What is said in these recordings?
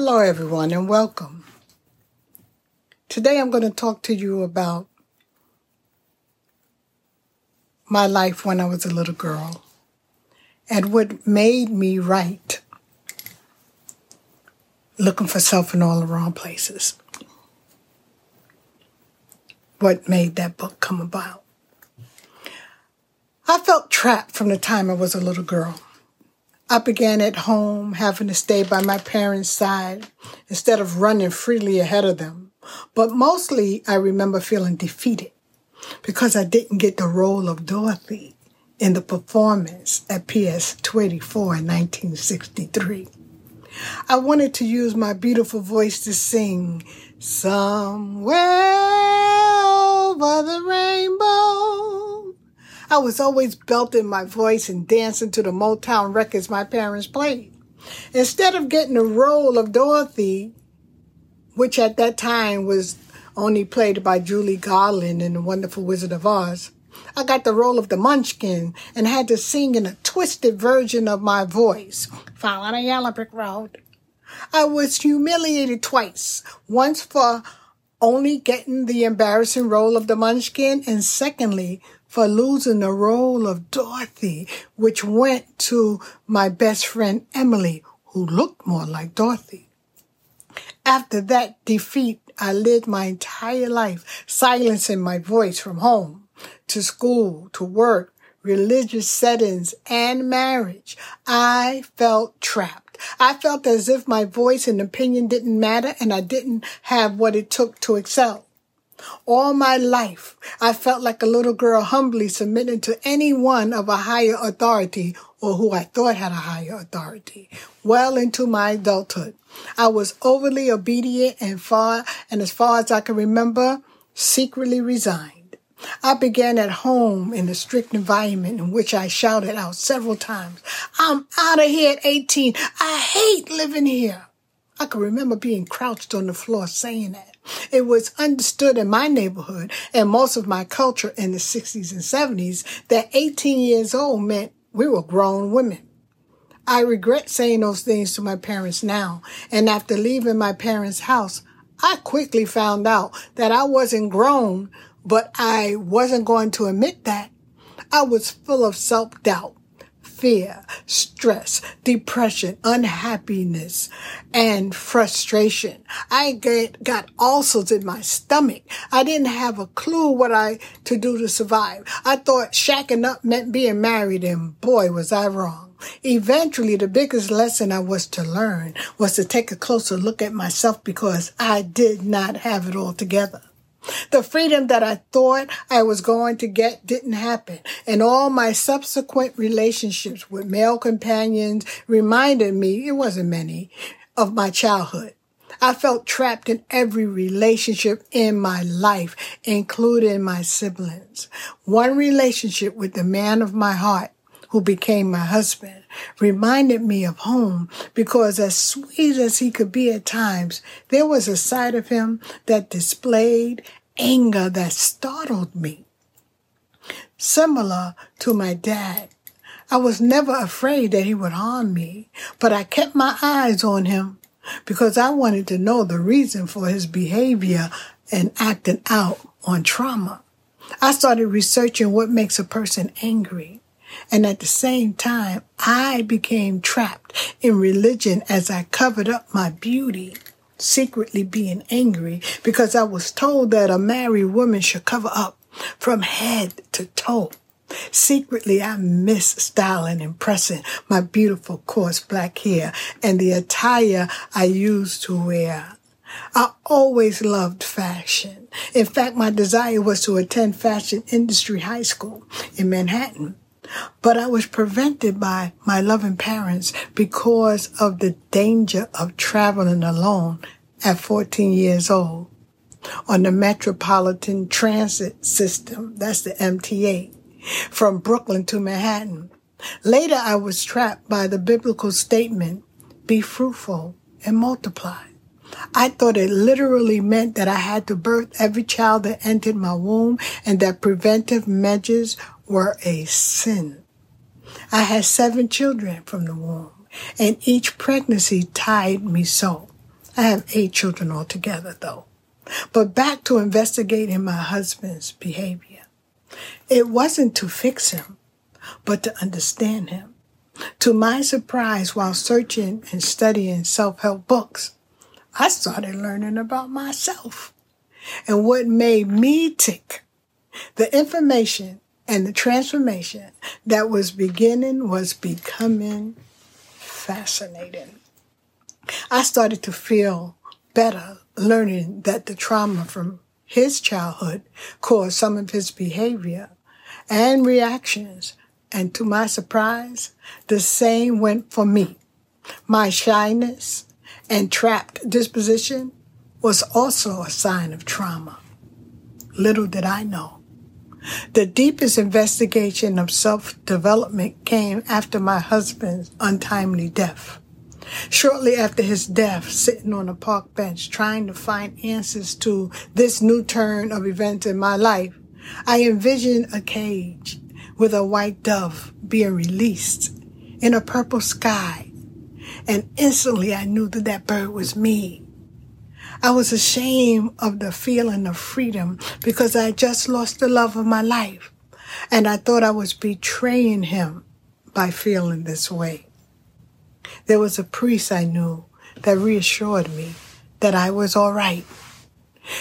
Hello, everyone, and welcome. Today I'm going to talk to you about my life when I was a little girl and what made me write looking for self in all the wrong places. What made that book come about? I felt trapped from the time I was a little girl. I began at home, having to stay by my parents' side instead of running freely ahead of them. But mostly, I remember feeling defeated because I didn't get the role of Dorothy in the performance at PS 24 in 1963. I wanted to use my beautiful voice to sing Somewhere Over the Rainbow. I was always belting my voice and dancing to the Motown records my parents played. Instead of getting the role of Dorothy, which at that time was only played by Judy Garland in The Wonderful Wizard of Oz, I got the role of the munchkin and had to sing in a twisted version of my voice. following a yellow brick road. I was humiliated twice. Once for only getting the embarrassing role of the munchkin and secondly for losing the role of Dorothy, which went to my best friend Emily, who looked more like Dorothy. After that defeat, I lived my entire life silencing my voice from home to school, to work, religious settings, and marriage. I felt trapped. I felt as if my voice and opinion didn't matter and I didn't have what it took to excel. All my life, I felt like a little girl humbly submitting to anyone of a higher authority or who I thought had a higher authority. Well into my adulthood, I was overly obedient and far, and as far as I can remember, secretly resigned. I began at home in a strict environment in which I shouted out several times, I'm out of here at 18. I hate living here. I can remember being crouched on the floor saying that. It was understood in my neighborhood and most of my culture in the 60s and 70s that 18 years old meant we were grown women. I regret saying those things to my parents now. And after leaving my parents' house, I quickly found out that I wasn't grown but I wasn't going to admit that. I was full of self doubt, fear, stress, depression, unhappiness, and frustration. I get, got ulcers in my stomach. I didn't have a clue what I to do to survive. I thought shacking up meant being married and boy was I wrong. Eventually, the biggest lesson I was to learn was to take a closer look at myself because I did not have it all together. The freedom that I thought I was going to get didn't happen, and all my subsequent relationships with male companions reminded me, it wasn't many, of my childhood. I felt trapped in every relationship in my life, including my siblings. One relationship with the man of my heart who became my husband, reminded me of home because as sweet as he could be at times, there was a side of him that displayed anger that startled me. Similar to my dad, I was never afraid that he would harm me, but I kept my eyes on him because I wanted to know the reason for his behavior and acting out on trauma. I started researching what makes a person angry. And at the same time, I became trapped in religion as I covered up my beauty, secretly being angry because I was told that a married woman should cover up from head to toe. Secretly, I miss styling and pressing my beautiful coarse black hair and the attire I used to wear. I always loved fashion. In fact, my desire was to attend fashion industry high school in Manhattan. But I was prevented by my loving parents because of the danger of traveling alone at 14 years old on the Metropolitan Transit System, that's the MTA, from Brooklyn to Manhattan. Later, I was trapped by the biblical statement, be fruitful and multiply. I thought it literally meant that I had to birth every child that entered my womb and that preventive measures were a sin. I had seven children from the womb, and each pregnancy tied me so. I have eight children altogether, though. But back to investigating my husband's behavior. It wasn't to fix him, but to understand him. To my surprise, while searching and studying self help books, I started learning about myself and what made me tick. The information and the transformation that was beginning was becoming fascinating. I started to feel better learning that the trauma from his childhood caused some of his behavior and reactions. And to my surprise, the same went for me. My shyness and trapped disposition was also a sign of trauma. Little did I know. The deepest investigation of self development came after my husband's untimely death. Shortly after his death, sitting on a park bench trying to find answers to this new turn of events in my life, I envisioned a cage with a white dove being released in a purple sky. And instantly I knew that that bird was me. I was ashamed of the feeling of freedom because I just lost the love of my life. And I thought I was betraying him by feeling this way. There was a priest I knew that reassured me that I was all right.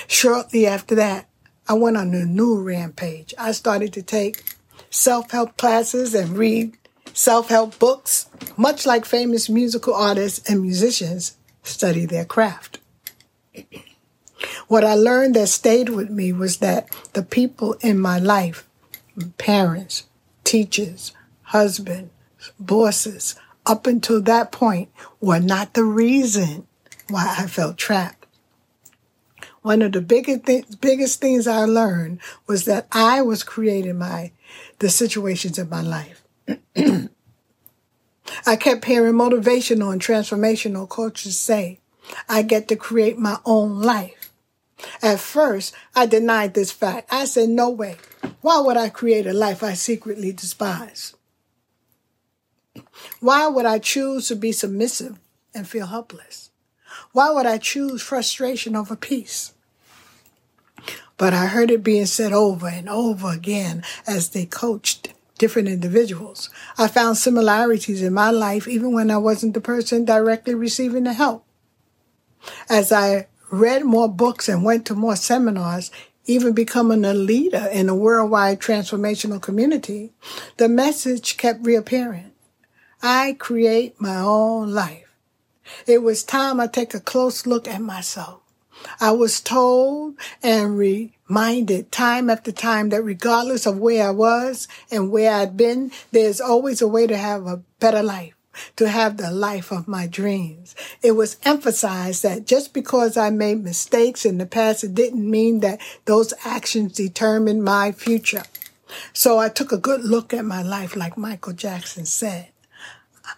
Shortly after that, I went on a new rampage. I started to take self-help classes and read self-help books, much like famous musical artists and musicians study their craft. What I learned that stayed with me was that the people in my life, parents, teachers, husbands, bosses, up until that point were not the reason why I felt trapped. One of the biggest th- biggest things I learned was that I was creating my the situations in my life. I kept hearing motivational and transformational coaches say, I get to create my own life. At first, I denied this fact. I said, no way. Why would I create a life I secretly despise? Why would I choose to be submissive and feel helpless? Why would I choose frustration over peace? But I heard it being said over and over again as they coached different individuals. I found similarities in my life even when I wasn't the person directly receiving the help. As I read more books and went to more seminars, even becoming a leader in a worldwide transformational community, the message kept reappearing. I create my own life. It was time I take a close look at myself. I was told and reminded time after time that regardless of where I was and where I'd been, there's always a way to have a better life to have the life of my dreams. It was emphasized that just because I made mistakes in the past, it didn't mean that those actions determined my future. So I took a good look at my life, like Michael Jackson said.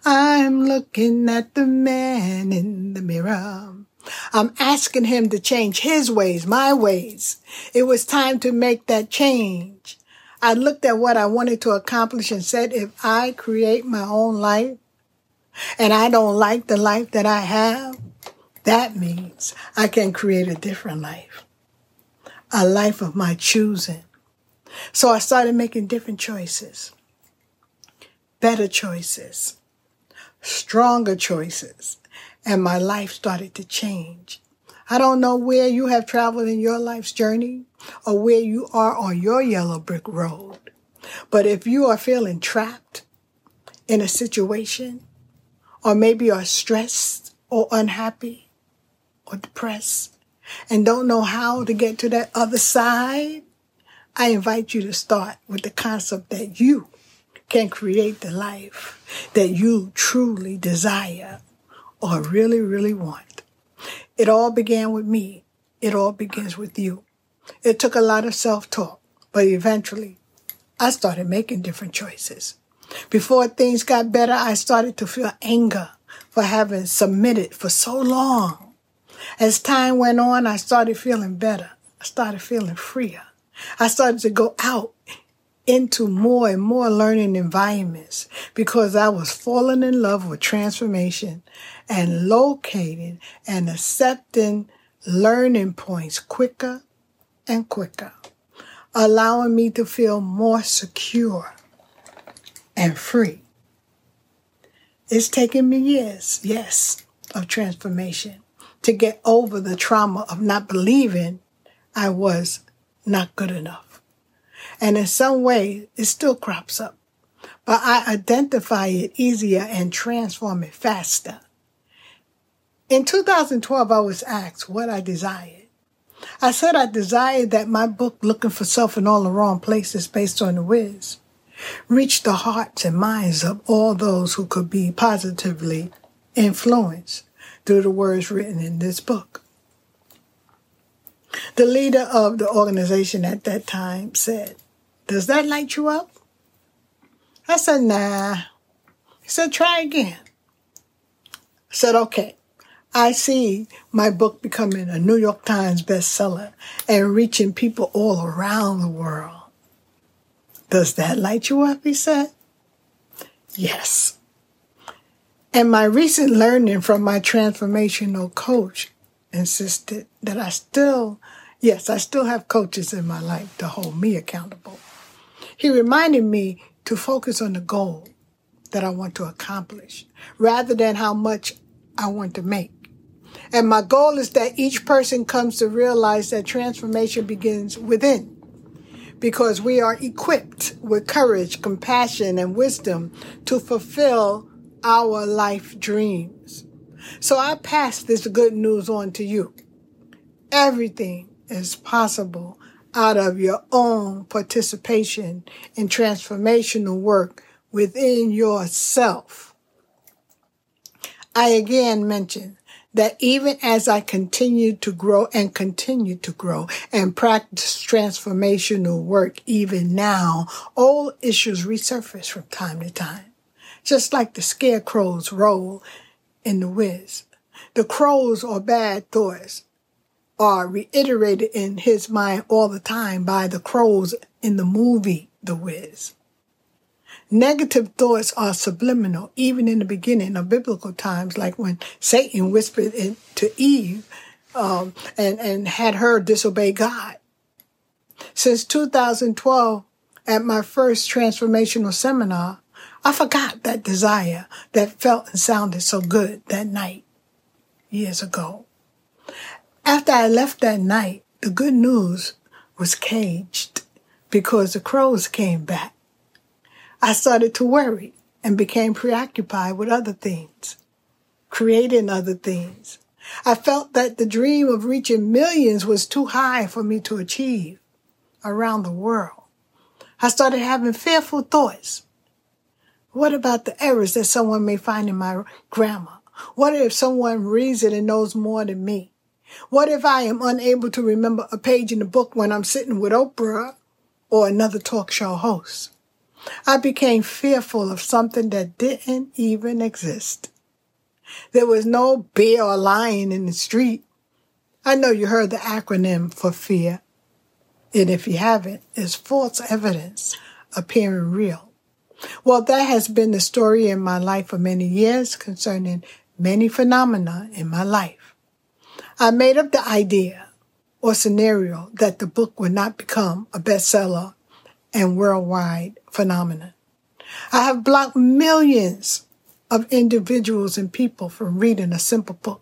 I'm looking at the man in the mirror. I'm asking him to change his ways, my ways. It was time to make that change. I looked at what I wanted to accomplish and said, if I create my own life, and I don't like the life that I have, that means I can create a different life, a life of my choosing. So I started making different choices, better choices, stronger choices, and my life started to change. I don't know where you have traveled in your life's journey or where you are on your yellow brick road. But if you are feeling trapped in a situation, or maybe are stressed or unhappy or depressed and don't know how to get to that other side, I invite you to start with the concept that you can create the life that you truly desire or really, really want. It all began with me. It all begins with you. It took a lot of self-talk, but eventually I started making different choices. Before things got better, I started to feel anger for having submitted for so long. As time went on, I started feeling better. I started feeling freer. I started to go out into more and more learning environments because I was falling in love with transformation and locating and accepting learning points quicker and quicker, allowing me to feel more secure and free. It's taken me years, yes, of transformation to get over the trauma of not believing I was not good enough. And in some way, it still crops up, but I identify it easier and transform it faster. In 2012, I was asked what I desired. I said I desired that my book, Looking for Self in All the Wrong Places, based on the Wiz, reach the hearts and minds of all those who could be positively influenced through the words written in this book. The leader of the organization at that time said, Does that light you up? I said, Nah. He said, Try again. I said, Okay. I see my book becoming a New York Times bestseller and reaching people all around the world. Does that light you up? He said. Yes. And my recent learning from my transformational coach insisted that I still, yes, I still have coaches in my life to hold me accountable. He reminded me to focus on the goal that I want to accomplish rather than how much I want to make. And my goal is that each person comes to realize that transformation begins within because we are equipped with courage, compassion, and wisdom to fulfill our life dreams. So I pass this good news on to you. Everything is possible out of your own participation in transformational work within yourself. I again mention that even as I continue to grow and continue to grow and practice transformational work even now, old issues resurface from time to time just like the scarecrow's role in The Wiz. The crows or bad thoughts are reiterated in his mind all the time by the crows in the movie The Wiz. Negative thoughts are subliminal, even in the beginning of biblical times, like when Satan whispered it to Eve um, and, and had her disobey God. Since 2012, at my first transformational seminar, I forgot that desire that felt and sounded so good that night years ago. After I left that night, the good news was caged because the crows came back. I started to worry and became preoccupied with other things, creating other things. I felt that the dream of reaching millions was too high for me to achieve around the world. I started having fearful thoughts what about the errors that someone may find in my grammar? What if someone reads it and knows more than me? What if I am unable to remember a page in the book when I'm sitting with Oprah or another talk show host? I became fearful of something that didn't even exist. There was no bear or lion in the street. I know you heard the acronym for fear. And if you haven't, it's false evidence appearing real. Well, that has been the story in my life for many years concerning many phenomena in my life. I made up the idea or scenario that the book would not become a bestseller and worldwide phenomenon. I have blocked millions of individuals and people from reading a simple book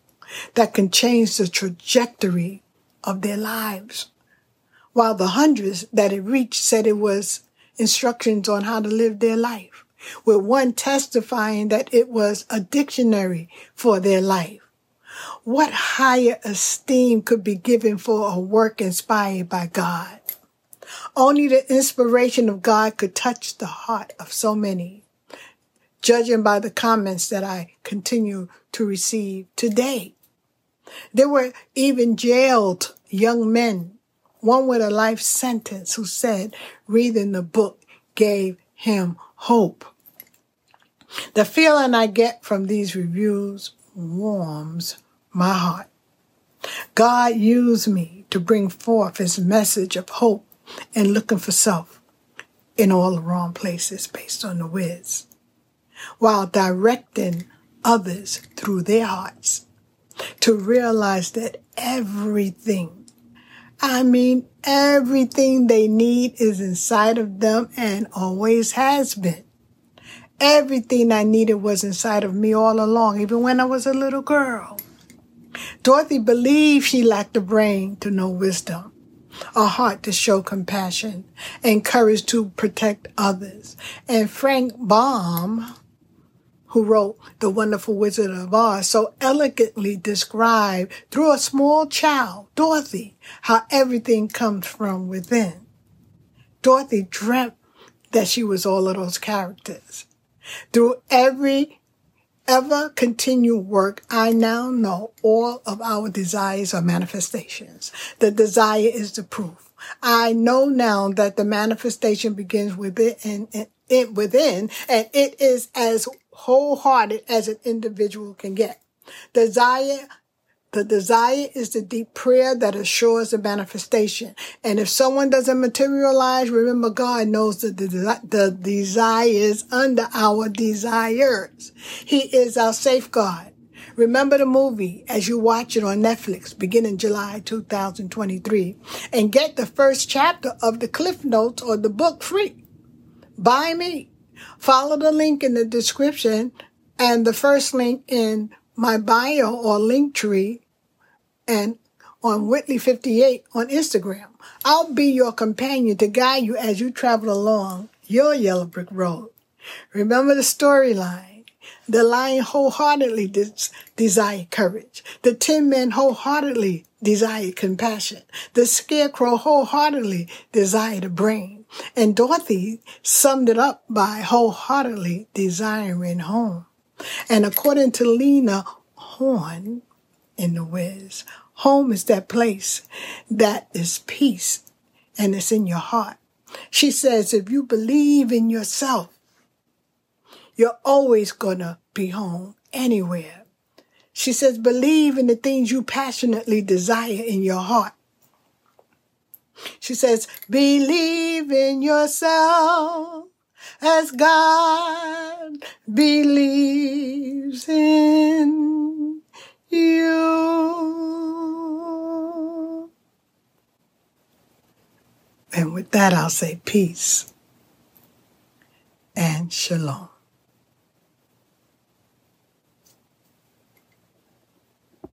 that can change the trajectory of their lives. While the hundreds that it reached said it was instructions on how to live their life, with one testifying that it was a dictionary for their life. What higher esteem could be given for a work inspired by God? Only the inspiration of God could touch the heart of so many, judging by the comments that I continue to receive today. There were even jailed young men one with a life sentence who said reading the book gave him hope. The feeling I get from these reviews warms my heart. God used me to bring forth his message of hope and looking for self in all the wrong places based on the Wiz, while directing others through their hearts. To realize that everything, I mean, everything they need is inside of them and always has been. Everything I needed was inside of me all along, even when I was a little girl. Dorothy believed she lacked the brain to know wisdom, a heart to show compassion, and courage to protect others. And Frank Baum, who wrote The Wonderful Wizard of Oz, so elegantly described through a small child, Dorothy, how everything comes from within. Dorothy dreamt that she was all of those characters. Through every ever continue work, I now know all of our desires are manifestations. The desire is the proof. I know now that the manifestation begins within and, it within, and it is as wholehearted as an individual can get. Desire the desire is the deep prayer that assures the manifestation. And if someone doesn't materialize, remember God knows the, the, the desires under our desires. He is our safeguard. Remember the movie as you watch it on Netflix beginning July 2023 and get the first chapter of the Cliff Notes or the book free. Buy me. Follow the link in the description and the first link in my bio or Linktree and on Whitley 58 on Instagram. I'll be your companion to guide you as you travel along your yellow brick road. Remember the storyline. The lion wholeheartedly des- desired courage. The tin men wholeheartedly desired compassion. The scarecrow wholeheartedly desired a brain. And Dorothy summed it up by wholeheartedly desiring home. And according to Lena Horne in The Wiz, home is that place that is peace and it's in your heart. She says, if you believe in yourself, you're always going to be home anywhere. She says, believe in the things you passionately desire in your heart. She says, believe in yourself as God believes in you. And with that, I'll say peace and shalom.